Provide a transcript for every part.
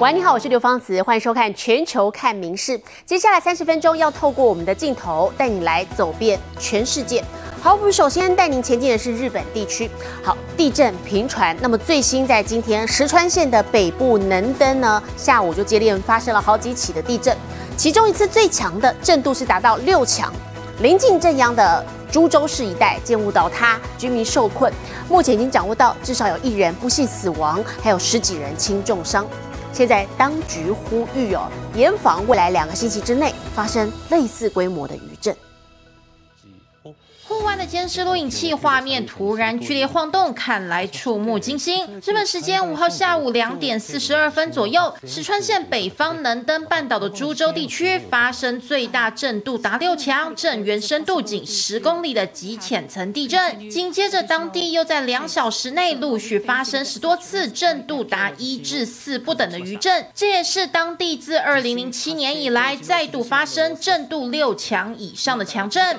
喂，你好，我是刘芳慈，欢迎收看《全球看名事》。接下来三十分钟要透过我们的镜头带你来走遍全世界。好，我们首先带您前进的是日本地区。好，地震频传。那么最新在今天，石川县的北部能登呢，下午就接连发生了好几起的地震，其中一次最强的震度是达到六强。临近正央的株洲市一带建物倒塌，居民受困。目前已经掌握到至少有一人不幸死亡，还有十几人轻重伤。现在当局呼吁哦，严防未来两个星期之内发生类似规模的余震。户外的监视录影器画面突然剧烈晃动，看来触目惊心。日本时间五号下午两点四十二分左右，石川县北方能登半岛的株洲地区发生最大震度达六强、震源深度仅十公里的极浅层地震。紧接着，当地又在两小时内陆续发生十多次震度达一至四不等的余震，这也是当地自二零零七年以来再度发生震度六强以上的强震。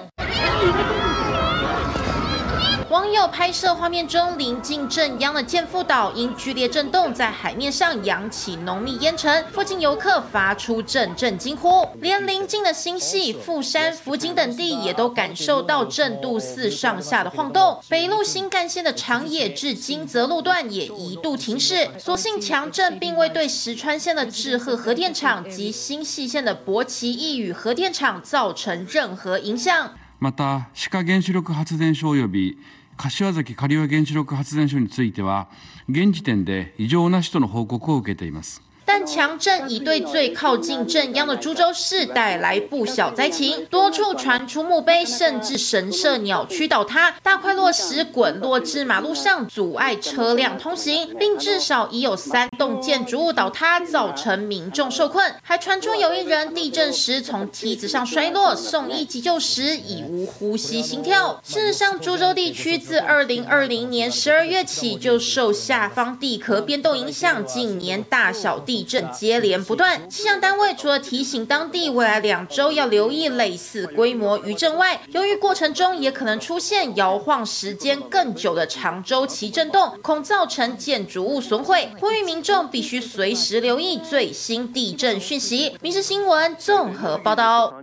网友拍摄画面中，临近正央的建富岛因剧烈震动，在海面上扬起浓密烟尘，附近游客发出阵阵惊呼，连临近的新系、富山、福井等地也都感受到震度四上下的晃动。北陆新干线的长野至金泽路段也一度停驶，所幸强震并未对石川县的志贺核电厂及新系县的博奇一宇核电厂造成任何影响。また、志賀原子力発電所及び柏崎刈羽原子力発電所については、現時点で異常なしとの報告を受けています。但强震已对最靠近正央的株洲市带来不小灾情，多处传出墓碑，甚至神社鸟区倒塌，大块落石滚落至马路上，阻碍车辆通行，并至少已有三栋建筑物倒塌，造成民众受困。还传出有一人地震时从梯子上摔落，送医急救时已无呼吸心跳。事实上，株洲地区自二零二零年十二月起就受下方地壳变动影响，近年大小地。地震接连不断，气象单位除了提醒当地未来两周要留意类似规模余震外，由于过程中也可能出现摇晃时间更久的长周期震动，恐造成建筑物损毁，呼吁民众必须随时留意最新地震讯息。《民事新闻》综合报道。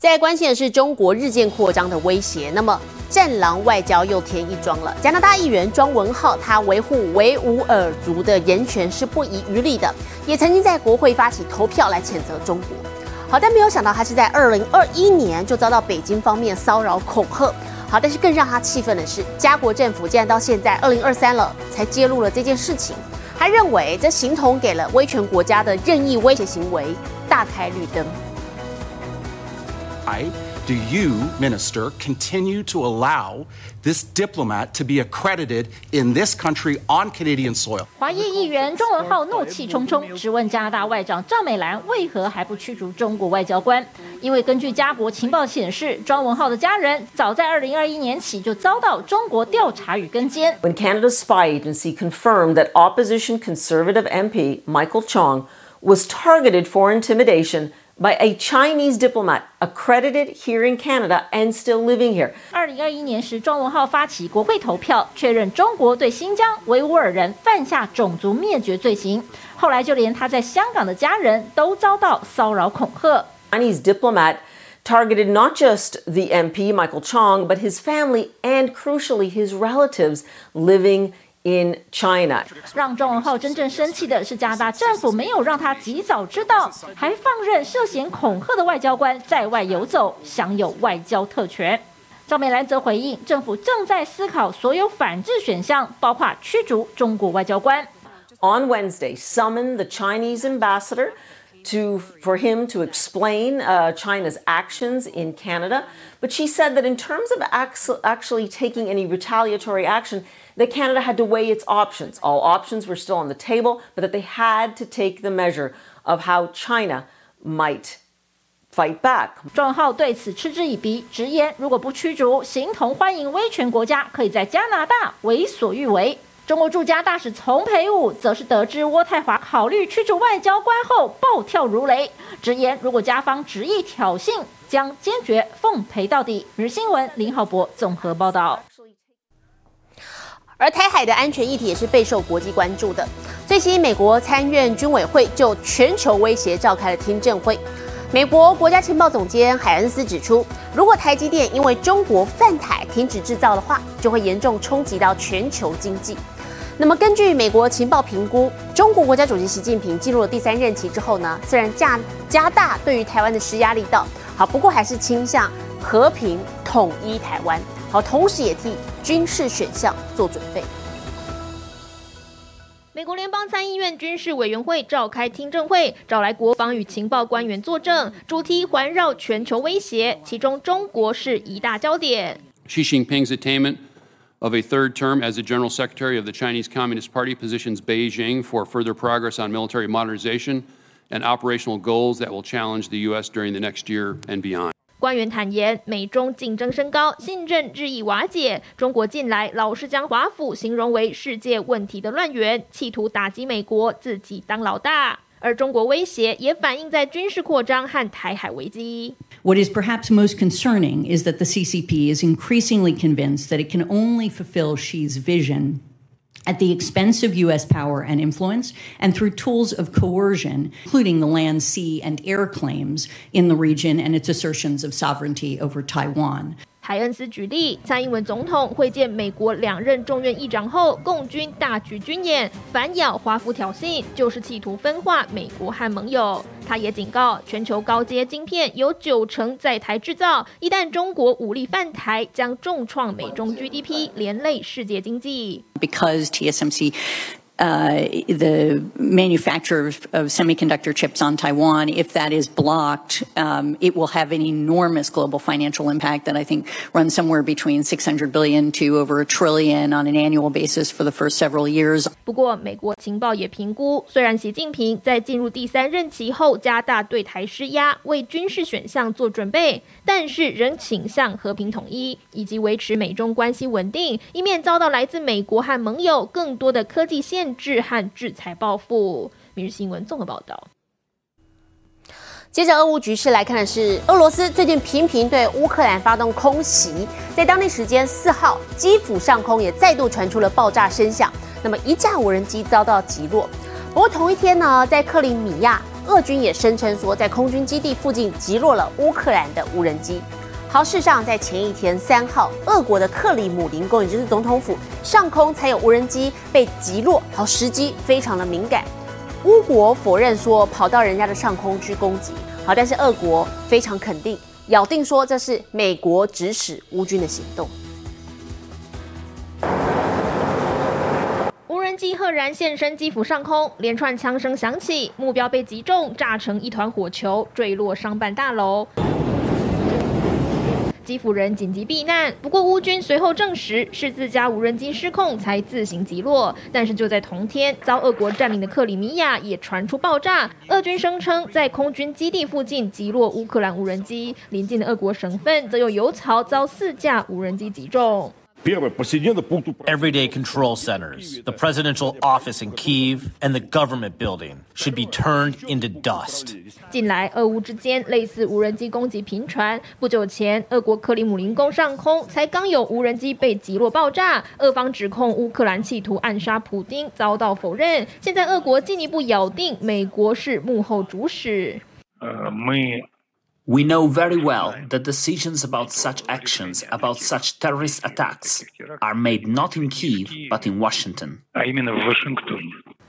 在关心的是中国日渐扩张的威胁，那么战狼外交又添一桩了。加拿大议员庄文浩，他维护维吾尔族的人权是不遗余力的，也曾经在国会发起投票来谴责中国。好，但没有想到他是在二零二一年就遭到北京方面骚扰恐吓。好，但是更让他气愤的是，家国政府竟然到现在二零二三了才揭露了这件事情，他认为这形同给了威权国家的任意威胁行为大开绿灯。Why do you, Minister, continue to allow this diplomat to be accredited in this country on Canadian soil? 华裔议员庄文浩怒气冲冲，质问加拿大外长赵美兰为何还不驱逐中国外交官？因为根据家国情报显示，庄文浩的家人早在2021年起就遭到中国调查与跟监。When Canada's spy agency confirmed that opposition Conservative MP Michael Chong was targeted for intimidation by a Chinese diplomat accredited here in Canada and still living here. 二零二一年时，庄文浩发起国会投票，确认中国对新疆维吾尔人犯下种族灭绝罪行。后来，就连他在香港的家人都遭到骚扰恐吓。Chinese diplomat targeted not just the MP Michael Chong, but his family and crucially his relatives living in China，让庄文浩真正生气的是，加拿大政府没有让他及早知道，还放任涉嫌恐吓的外交官在外游走，享有外交特权。赵美兰则回应，政府正在思考所有反制选项，包括驱逐中国外交官。On Wednesday, summon the Chinese ambassador to for him to explain uh, China's actions in Canada. But she said that in terms of actually taking any retaliatory action, that Canada had to weigh its options. All options were still on the table, but that they had to take the measure of how China might fight back. 庄浩对此嗤之以鼻，直言如果不驱逐，形同欢迎威权国家可以在加拿大为所欲为。中国驻加大使丛培武则是得知渥太华考虑驱逐外交官后，暴跳如雷，直言如果加方执意挑衅，将坚决奉陪到底。日新闻林浩博综合报道。而台海的安全议题也是备受国际关注的。最新，美国参院军委会就全球威胁召开了听证会。美国国家情报总监海恩斯指出，如果台积电因为中国泛台停止制造的话，就会严重冲击到全球经济。那么，根据美国情报评估，中国国家主席习近平进入了第三任期之后呢，虽然加加大对于台湾的施压力道，好，不过还是倾向和平统一台湾。好，同时也替军事选项做准备。美国联邦参议院军事委员会召开听证会，找来国防与情报官员作证，主题环绕全球威胁，其中中国是一大焦点。Xi Jinping's attainment of a third term as the General Secretary of the Chinese Communist Party positions Beijing for further progress on military modernization and operational goals that will challenge the U.S. during the next year and beyond. 官员坦言，美中竞争升高，信任日益瓦解。中国近来老是将华府形容为世界问题的乱源，企图打击美国，自己当老大。而中国威胁也反映在军事扩张和台海危机。What is perhaps most concerning is that the CCP is increasingly convinced that it can only fulfill Xi's vision at the expense of U.S. power and influence, and through tools of coercion, including the land, sea, and air claims in the region and its assertions of sovereignty over Taiwan. 海恩斯举例，蔡英文总统会见美国两任众院议长后，共军大举军演，反咬华府挑衅，就是企图分化美国和盟友。他也警告，全球高阶晶片有九成在台制造，一旦中国武力犯台，将重创美中 GDP，连累世界经济。Because TSMC uh, the manufacture of, of, semiconductor chips on Taiwan, if that is blocked, um, it will have an enormous global financial impact that I think runs somewhere between 600 billion to over a trillion on an annual basis for the first several years. 不过，美国情报也评估，虽然习近平在进入第三任期后加大对台施压，为军事选项做准备，但是仍倾向和平统一以及维持美中关系稳定，以免遭到来自美国和盟友更多的科技限。 制和制裁报复。明日新闻综合报道。接着，俄乌局势来看的是，俄罗斯最近频频对乌克兰发动空袭，在当地时间四号，基辅上空也再度传出了爆炸声响，那么一架无人机遭到击落。不过同一天呢，在克里米亚，俄军也声称说，在空军基地附近击落了乌克兰的无人机。好，事实上，在前一天三号，俄国的克里姆林宫，也就是总统府上空，才有无人机被击落。好，时机非常的敏感。乌国否认说跑到人家的上空去攻击。好，但是俄国非常肯定，咬定说这是美国指使乌军的行动。无人机赫然现身基辅上空，连串枪声响起，目标被击中，炸成一团火球，坠落商办大楼。基辅人紧急避难，不过乌军随后证实是自家无人机失控才自行击落。但是就在同天，遭俄国占领的克里米亚也传出爆炸，俄军声称在空军基地附近击落乌克兰无人机，邻近的俄国省份则有油槽遭四架无人机击中。Everyday control centers, the presidential office in Kiev, and the government building should be turned into dust. 近来，俄乌之间类似无人机攻击频传。不久前，俄国克里姆林宫上空才刚有无人机被击落爆炸，俄方指控乌克兰企图暗杀普京，遭到否认。现在，俄国进一步咬定美国是幕后主使。呃，мы We know very well that decisions about such actions, about such terrorist attacks, are made not in Kiev but in Washington.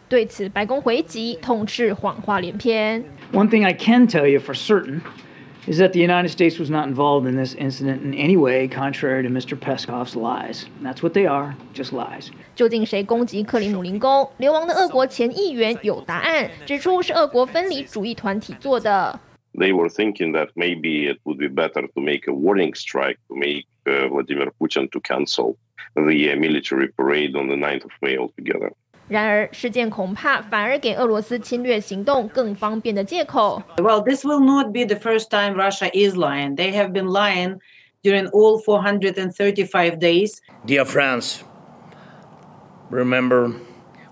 对此，白宫回击，痛斥谎话连篇。One thing I can tell you for certain is that the United States was not involved in this incident in any way, contrary to Mr. Peskov's lies. And that's what they are, just lies. 究竟谁攻击克里姆林宫？流亡的俄国前议员有答案，指出是俄国分离主义团体做的。 they were thinking that maybe it would be better to make a warning strike to make uh, Vladimir Putin to cancel the uh, military parade on the 9th of May altogether. 然而，事件恐怕反而给俄罗斯侵略行动更方便的借口。Well, this will not be the first time Russia is lying. They have been lying during all 435 days. Dear friends, remember,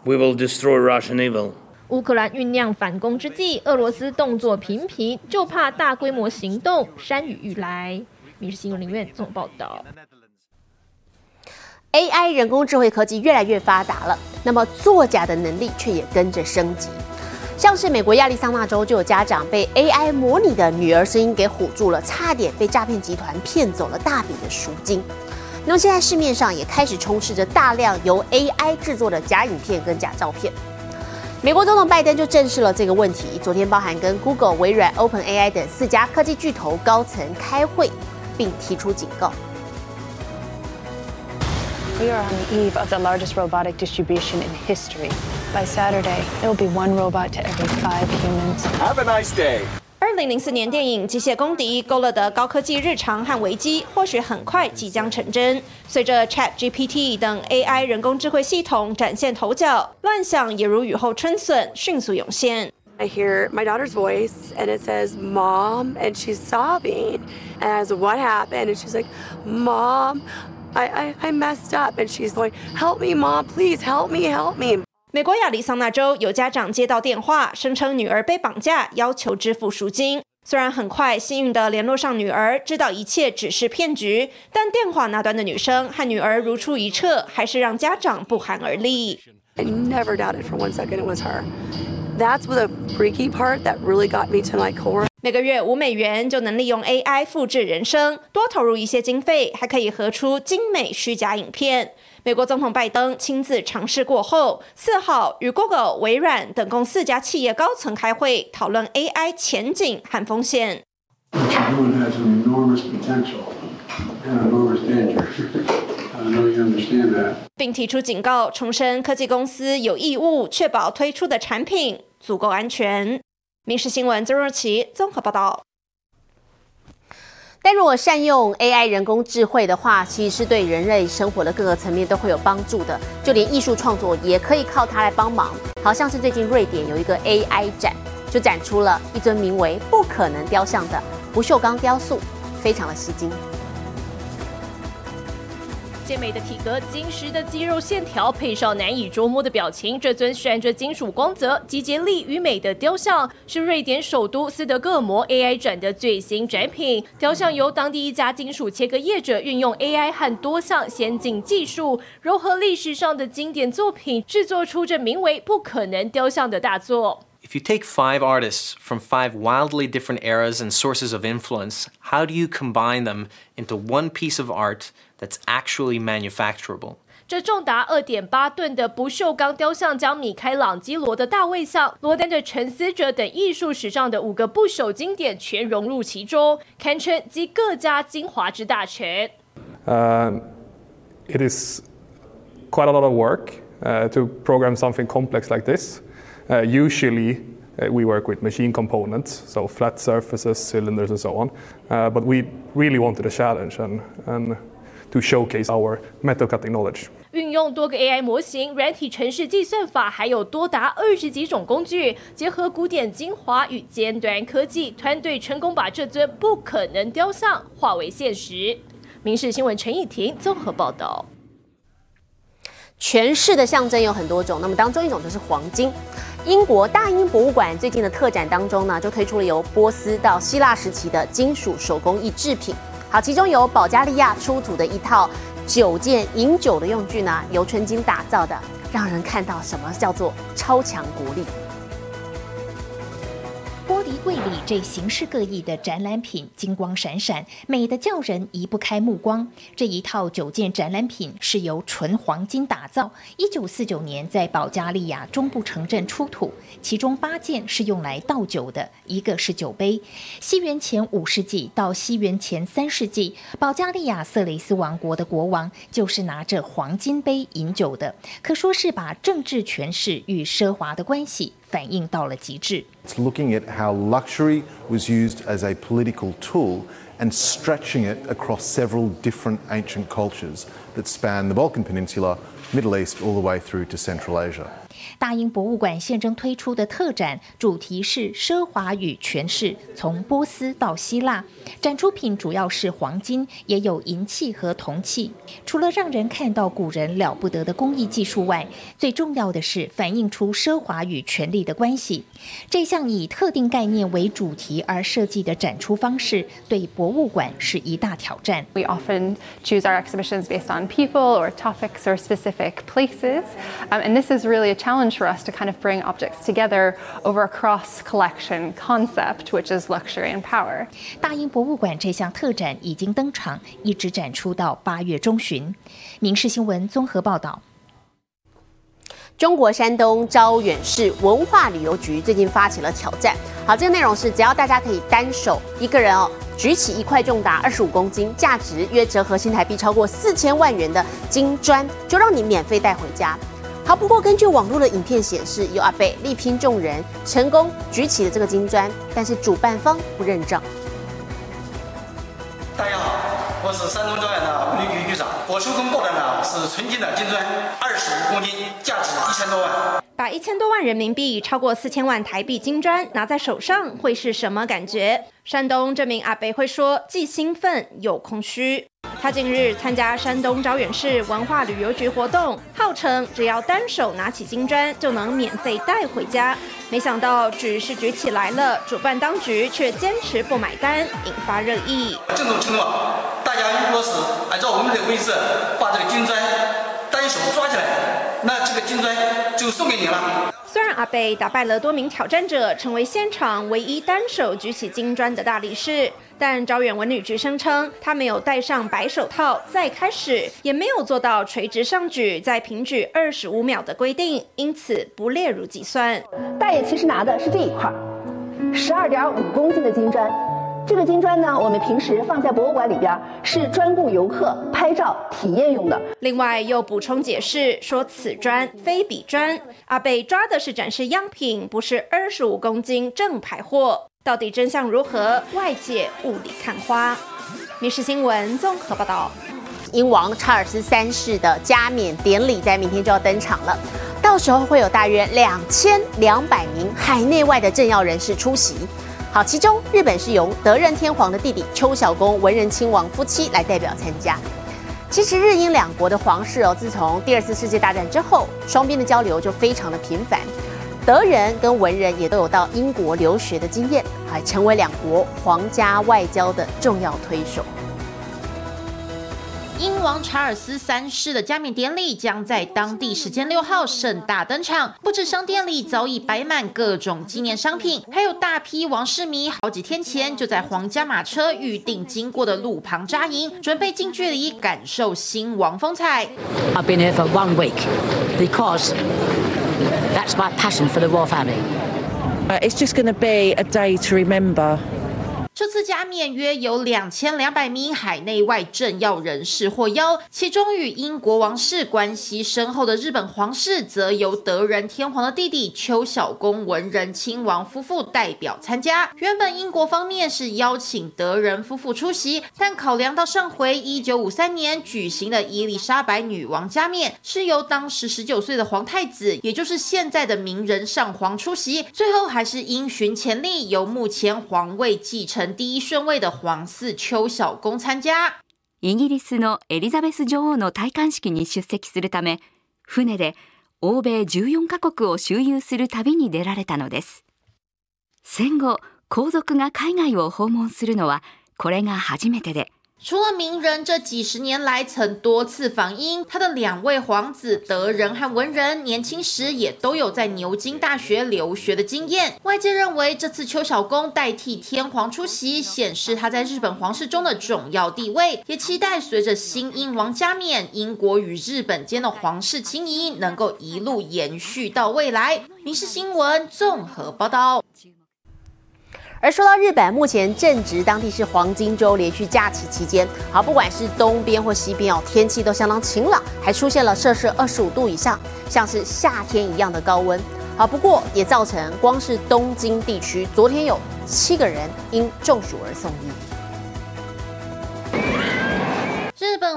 we will destroy Russian evil. 乌克兰酝酿反攻之际，俄罗斯动作频频，就怕大规模行动山雨欲来。《民事新闻》林院总报道。AI 人工智慧科技越来越发达了，那么作假的能力却也跟着升级。像是美国亚利桑那州就有家长被 AI 模拟的女儿声音给唬住了，差点被诈骗集团骗走了大笔的赎金。那么现在市面上也开始充斥着大量由 AI 制作的假影片跟假照片。美国总统拜登就正视了这个问题，昨天包含跟 Google、微软、OpenAI 等四家科技巨头高层开会，并提出警告。We are on the eve of the largest robotic distribution in history. By Saturday, there will be one robot to every five humans. Have a nice day. 二零零四年电影《机械公敌》勾勒的高科技日常和危机，或许很快即将成真。随着 Chat GPT 等 AI 人工智慧系统展现头角，乱象也如雨后春笋迅速涌现。I hear my daughter's voice and it says mom and she's sobbing and I was what happened and she's like mom I, I, I messed up and she's going help me mom please help me help me 美国亚利桑那州有家长接到电话，声称女儿被绑架，要求支付赎金。虽然很快幸运地联络上女儿，知道一切只是骗局，但电话那端的女生和女儿如出一辙，还是让家长不寒而栗。I never doubted for one second it was her. That's the freaky part that really got me to my core. 每个月五美元就能利用 AI 复制人声，多投入一些经费，还可以合出精美虚假影片。美国总统拜登亲自尝试过后，四号与 Google、微软等共四家企业高层开会，讨论 AI 前景和风险。并提出警告，重申科技公司有义务确保推出的产品足够安全。《民事新闻》曾若琪综合报道。但如果善用 AI 人工智慧的话，其实是对人类生活的各个层面都会有帮助的，就连艺术创作也可以靠它来帮忙。好像是最近瑞典有一个 AI 展，就展出了一尊名为“不可能”雕像的不锈钢雕塑，非常的吸睛。健美的体格、紧实的肌肉线条，配上难以捉摸的表情，这尊闪着金属光泽、集结力与美的雕像，是瑞典首都斯德哥尔摩 AI 展的最新展品。雕像由当地一家金属切割业者运用 AI 和多项先进技术，融合历史上的经典作品，制作出这名为“不可能”雕像的大作。If you take five artists from five wildly different eras and sources of influence, how do you combine them into one piece of art that's actually manufacturable? 这重达二点八吨的不锈钢雕像，将米开朗基罗的大卫像、罗丹的沉思者等艺术史上的五个不朽经典全融入其中，堪称集各家精华之大成。 Um, it is quite a lot of work uh, to program something complex like this. Uh, usually, uh, we work with machine components, so flat surfaces, cylinders, and so on. Uh, but we really wanted a challenge and, and to showcase our metal cutting knowledge. 运用多个 AI 模型、软体程式计算法，还有多达二十几种工具，结合古典精华与尖端科技，团队成功把这尊不可能雕像化为现实。民事新闻陈以婷综合报道。权势的象征有很多种，那么当中一种就是黄金。英国大英博物馆最近的特展当中呢，就推出了由波斯到希腊时期的金属手工艺制品。好，其中有保加利亚出土的一套酒件饮酒的用具呢，由纯金打造的，让人看到什么叫做超强国力。衣柜里这形式各异的展览品，金光闪闪，美得叫人移不开目光。这一套九件展览品是由纯黄金打造，一九四九年在保加利亚中部城镇出土，其中八件是用来倒酒的，一个是酒杯。西元前五世纪到西元前三世纪，保加利亚色雷斯王国的国王就是拿着黄金杯饮酒的，可说是把政治权势与奢华的关系反映到了极致。It's looking at how luxury was used as a political tool and stretching it across several different ancient cultures that span the Balkan Peninsula, Middle East, all the way through to Central Asia. 大英博物馆现正推出的特展，主题是奢华与权势，从波斯到希腊。展出品主要是黄金，也有银器和铜器。除了让人看到古人了不得的工艺技术外，最重要的是反映出奢华与权力的关系。这项以特定概念为主题而设计的展出方式，对博物馆是一大挑战。We often choose our exhibitions based on people or topics or specific places. Um, and this is really a challenge for us to kind of bring objects together over a cross collection concept, which is luxury and power. 大英博物馆这项特展已经登场，一直展出到八月中旬。民事新闻综合报道。中国山东招远市文化旅游局最近发起了挑战。好，这个内容是只要大家可以单手一个人哦举起一块重达二十五公斤、价值约折合新台币超过四千万元的金砖，就让你免费带回家。好，不过根据网络的影片显示，有阿贝力拼众人成功举起了这个金砖，但是主办方不认账。大家好，我是山东招远的文旅局局长。我手中抱的呢是纯金的金砖，二十五公斤，价值一千多万。把一千多万人民币、超过四千万台币金砖拿在手上，会是什么感觉？山东这名阿伯会说，既兴奋又空虚。他近日参加山东招远市文化旅游局活动，号称只要单手拿起金砖就能免费带回家。没想到举是举起来了，主办当局却坚持不买单，引发热议。郑重承诺，大家如果是按照我们的规则把这个金砖单手抓起来，那这个金砖就送给你了。虽然阿贝打败了多名挑战者，成为现场唯一单手举起金砖的大力士，但招远文旅局声称他没有戴上白手套再开始，也没有做到垂直上举再平举二十五秒的规定，因此不列入计算。大爷其实拿的是这一块，十二点五公斤的金砖。这个金砖呢，我们平时放在博物馆里边，是专供游客拍照体验用的。另外又补充解释说，此砖非彼砖，阿贝抓的是展示样品，不是二十五公斤正牌货。到底真相如何？外界雾里看花。民事新闻综合报道。英王查尔斯三世的加冕典礼在明天就要登场了，到时候会有大约两千两百名海内外的政要人士出席。好，其中日本是由德仁天皇的弟弟邱小公文仁亲王夫妻来代表参加。其实日英两国的皇室哦，自从第二次世界大战之后，双边的交流就非常的频繁。德仁跟文人也都有到英国留学的经验，还成为两国皇家外交的重要推手。英王查尔斯三世的加冕典礼将在当地时间六号盛大登场，不止商店里早已摆满各种纪念商品，还有大批王室迷好几天前就在皇家马车预定经过的路旁扎营，准备近距离感受新王风采。I've been here for one week because that's my passion for the royal family. Uh, it's just going to be a day to remember. 这次加冕约有两千两百名海内外政要人士获邀，其中与英国王室关系深厚的日本皇室，则由德仁天皇的弟弟邱小公文仁亲王夫妇代表参加。原本英国方面是邀请德仁夫妇出席，但考量到上回一九五三年举行的伊丽莎白女王加冕是由当时十九岁的皇太子，也就是现在的名人上皇出席，最后还是因循前例，由目前皇位继承。第一顺位的皇室邱小公参加。イギリスのエリザベス女王の戴冠式に出席するため、船で欧米14カ国を周遊する旅に出られたのです。戦後、皇族が海外を訪問するのはこれが初めてで、除了名人这几十年来曾多次访英，他的两位皇子德仁和文仁年轻时也都有在牛津大学留学的经验。外界认为这次邱小公代替天皇出席，显示他在日本皇室中的重要地位，也期待随着新英王加冕，英国与日本间的皇室情谊能够一路延续到未来。民事新闻综合报道。而说到日本，目前正值当地是黄金周连续假期期间，好，不管是东边或西边哦，天气都相当晴朗，还出现了摄氏二十五度以上，像是夏天一样的高温。好，不过也造成光是东京地区，昨天有七个人因中暑而送医。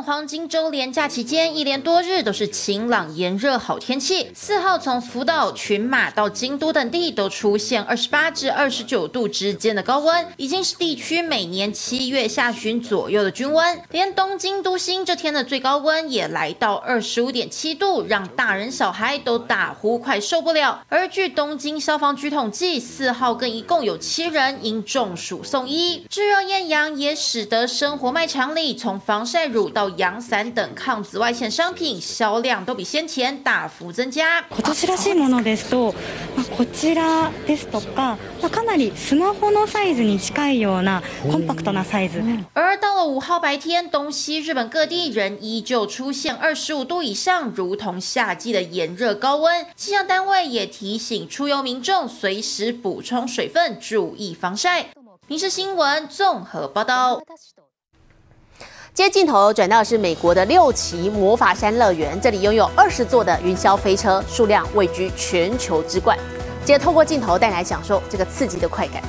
黄金周连假期间，一连多日都是晴朗炎热好天气。四号从福岛、群马到京都等地都出现二十八至二十九度之间的高温，已经是地区每年七月下旬左右的均温。连东京都心这天的最高温也来到二十五点七度，让大人小孩都打呼快受不了。而据东京消防局统计，四号更一共有七人因中暑送医。炙热艳阳也使得生活卖场里从防晒乳到阳伞等抗紫外线商品销量都比先前大幅增加。今年らしいものですと、まあ、こちらですとか、まあ、かなりスマホのサイズに近いようなコンパクトなサイズ。而到了五号白天，东西日本各地仍依旧出现二十五度以上，如同夏季的炎热高温。气象单位也提醒出游民众随时补充水分，注意防晒。民事新闻综合报道。 接镜头转到的是美国的六旗魔法山乐园，这里拥有二十座的云霄飞车，数量位居全球之冠。接着透过镜头带来享受这个刺激的快感。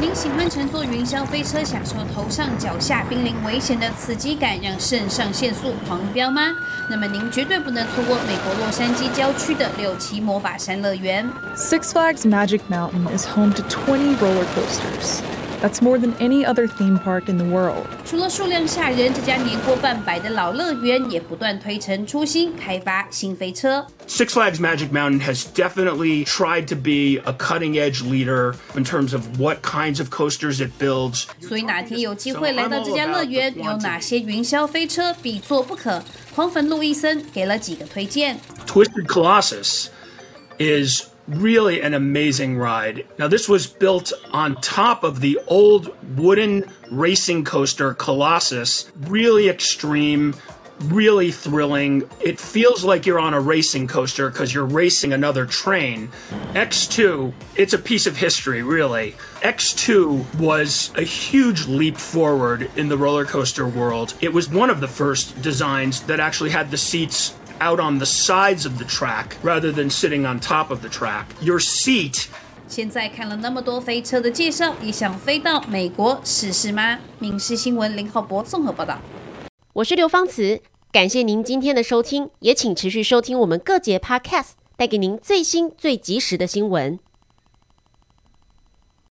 您喜欢乘坐云霄飞车，享受头上脚下濒临危险的刺激感，让肾上腺素狂飙吗？那么您绝对不能错过美国洛杉矶郊区的六旗魔法山乐园。Six Flags Magic Mountain is home to 20 roller coasters. That's more than any other theme park in the world. 除了数量吓人，这家年过半百的老乐园也不断推陈出新，开发新飞车。 Six Flags Magic Mountain has definitely tried to be a cutting edge leader in terms of what kinds of coasters it builds. 所以哪天有机会来到这家乐园，有哪些云霄飞车必做不可？狂粉路易森给了几个推荐。 Twisted Colossus is really an amazing ride. Now, this was built on top of the old wooden racing coaster Colossus. Really extreme, really thrilling. It feels like you're on a racing coaster because you're racing another train. X2, it's a piece of history, really. X2 was a huge leap forward in the roller coaster world. It was one of the first designs that actually had the seats out on the sides of the track rather than sitting on top of the track. Your seat 现在看了那么多飞车的介绍，也想飞到美国试试吗？民事新闻林浩博综合报道。我是刘芳慈，感谢您今天的收听，也请持续收听我们各节 Podcast，带给您最新最及时的新闻。